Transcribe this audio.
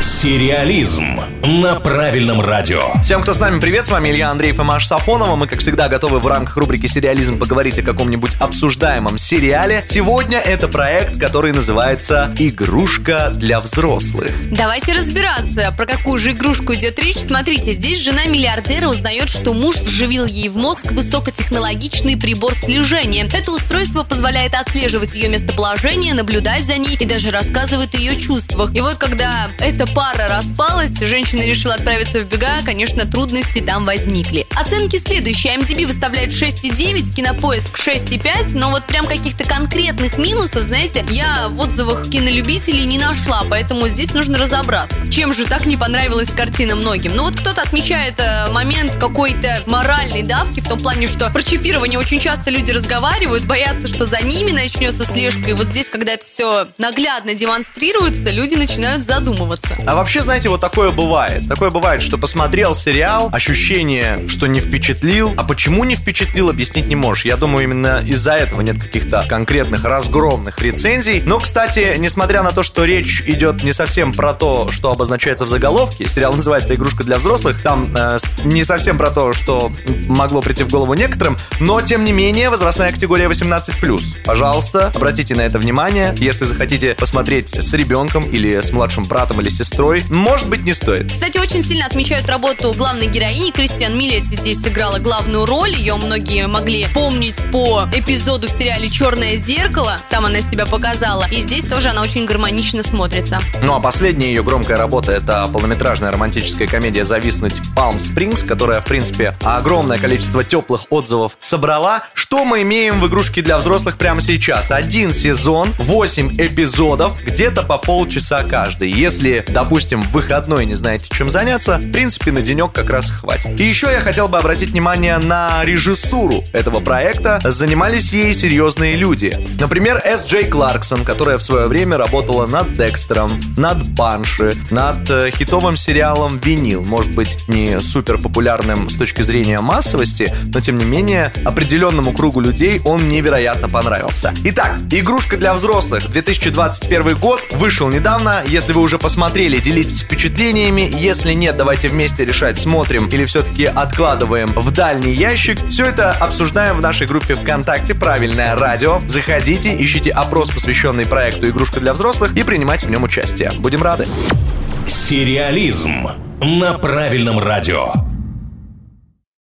Сериализм на правильном радио. Всем, кто с нами, привет, с вами Илья Андреев и Маша Сафонова. Мы, как всегда, готовы в рамках рубрики «Сериализм» поговорить о каком-нибудь обсуждаемом сериале. Сегодня это проект, который называется «Игрушка для взрослых». Давайте разбираться, про какую же игрушку идет речь. Смотрите, здесь жена миллиардера узнает, что муж вживил ей в мозг высокотехнологичный прибор слежения. Это устройство позволяет отслеживать ее местоположение, наблюдать за ней и даже рассказывает о ее чувствах. И вот когда эта пара распалась, женщина решила отправиться в бега, конечно, трудности там возникли. Оценки следующие. MDB выставляет 6,9, Кинопоиск 6,5, но вот прям каких-то конкретных минусов, знаете, я в отзывах кинолюбителей не нашла, поэтому здесь нужно разобраться. Чем же так не понравилась картина многим? Ну вот кто-то отмечает э, момент какой-то моральной давки в том плане, что про чипирование очень часто люди разговаривают, боятся, что за ними начнется слежка, и вот здесь, когда это все наглядно демонстрируется, люди начинают задумываться. А вообще, знаете, вот такое бывает. Такое бывает, что посмотрел сериал, ощущение, что не впечатлил. А почему не впечатлил, объяснить не можешь. Я думаю, именно из-за этого нет каких-то конкретных разгромных рецензий. Но, кстати, несмотря на то, что речь идет не совсем про то, что обозначается в заголовке, сериал называется «Игрушка для взрослых», там э, не совсем про то, что могло прийти в голову некоторым, но, тем не менее, возрастная категория 18+. Пожалуйста, обратите на это внимание. Если захотите посмотреть с ребенком или с младшим братом или сестрой, может быть, не стоит. Кстати, очень сильно отмечают работу главной героини. Кристиан Миллетти здесь сыграла главную роль. Ее многие могли помнить по эпизоду в сериале «Черное зеркало». Там она себя показала. И здесь тоже она очень гармонично смотрится. Ну а последняя ее громкая работа это полнометражная романтическая комедия «Зависнуть в Палм Спрингс», которая, в принципе, огромное количество теплых отзывов собрала. Что мы имеем в игрушке для взрослых прямо сейчас? Один сезон, 8 эпизодов, где-то по полчаса каждый. Если, допустим, в выходной не знаете, чем заняться, в принципе, на денек как раз хватит. И еще я хотел бы обратить внимание на режиссуру этого проекта. Занимались ей серьезные люди. Например, С. Джей Кларксон, которая в свое время работала над Декстером, над Банши, над э, хитовым сериалом «Винил». Может быть, не супер популярным с точки зрения массовости, но тем не менее определенному кругу людей он невероятно понравился. Итак, игрушка для взрослых 2021 год вышел недавно. Если вы уже посмотрели, делитесь впечатлениями. Если нет, давайте вместе решать, смотрим или все-таки откладываем в дальний ящик. Все это обсуждаем в нашей группе ВКонтакте «Правильное радио». Заходите, ищите опрос, посвященный проекту «Игрушка для взрослых» и принимайте в нем участие. Будем рады. Сериализм на правильном радио.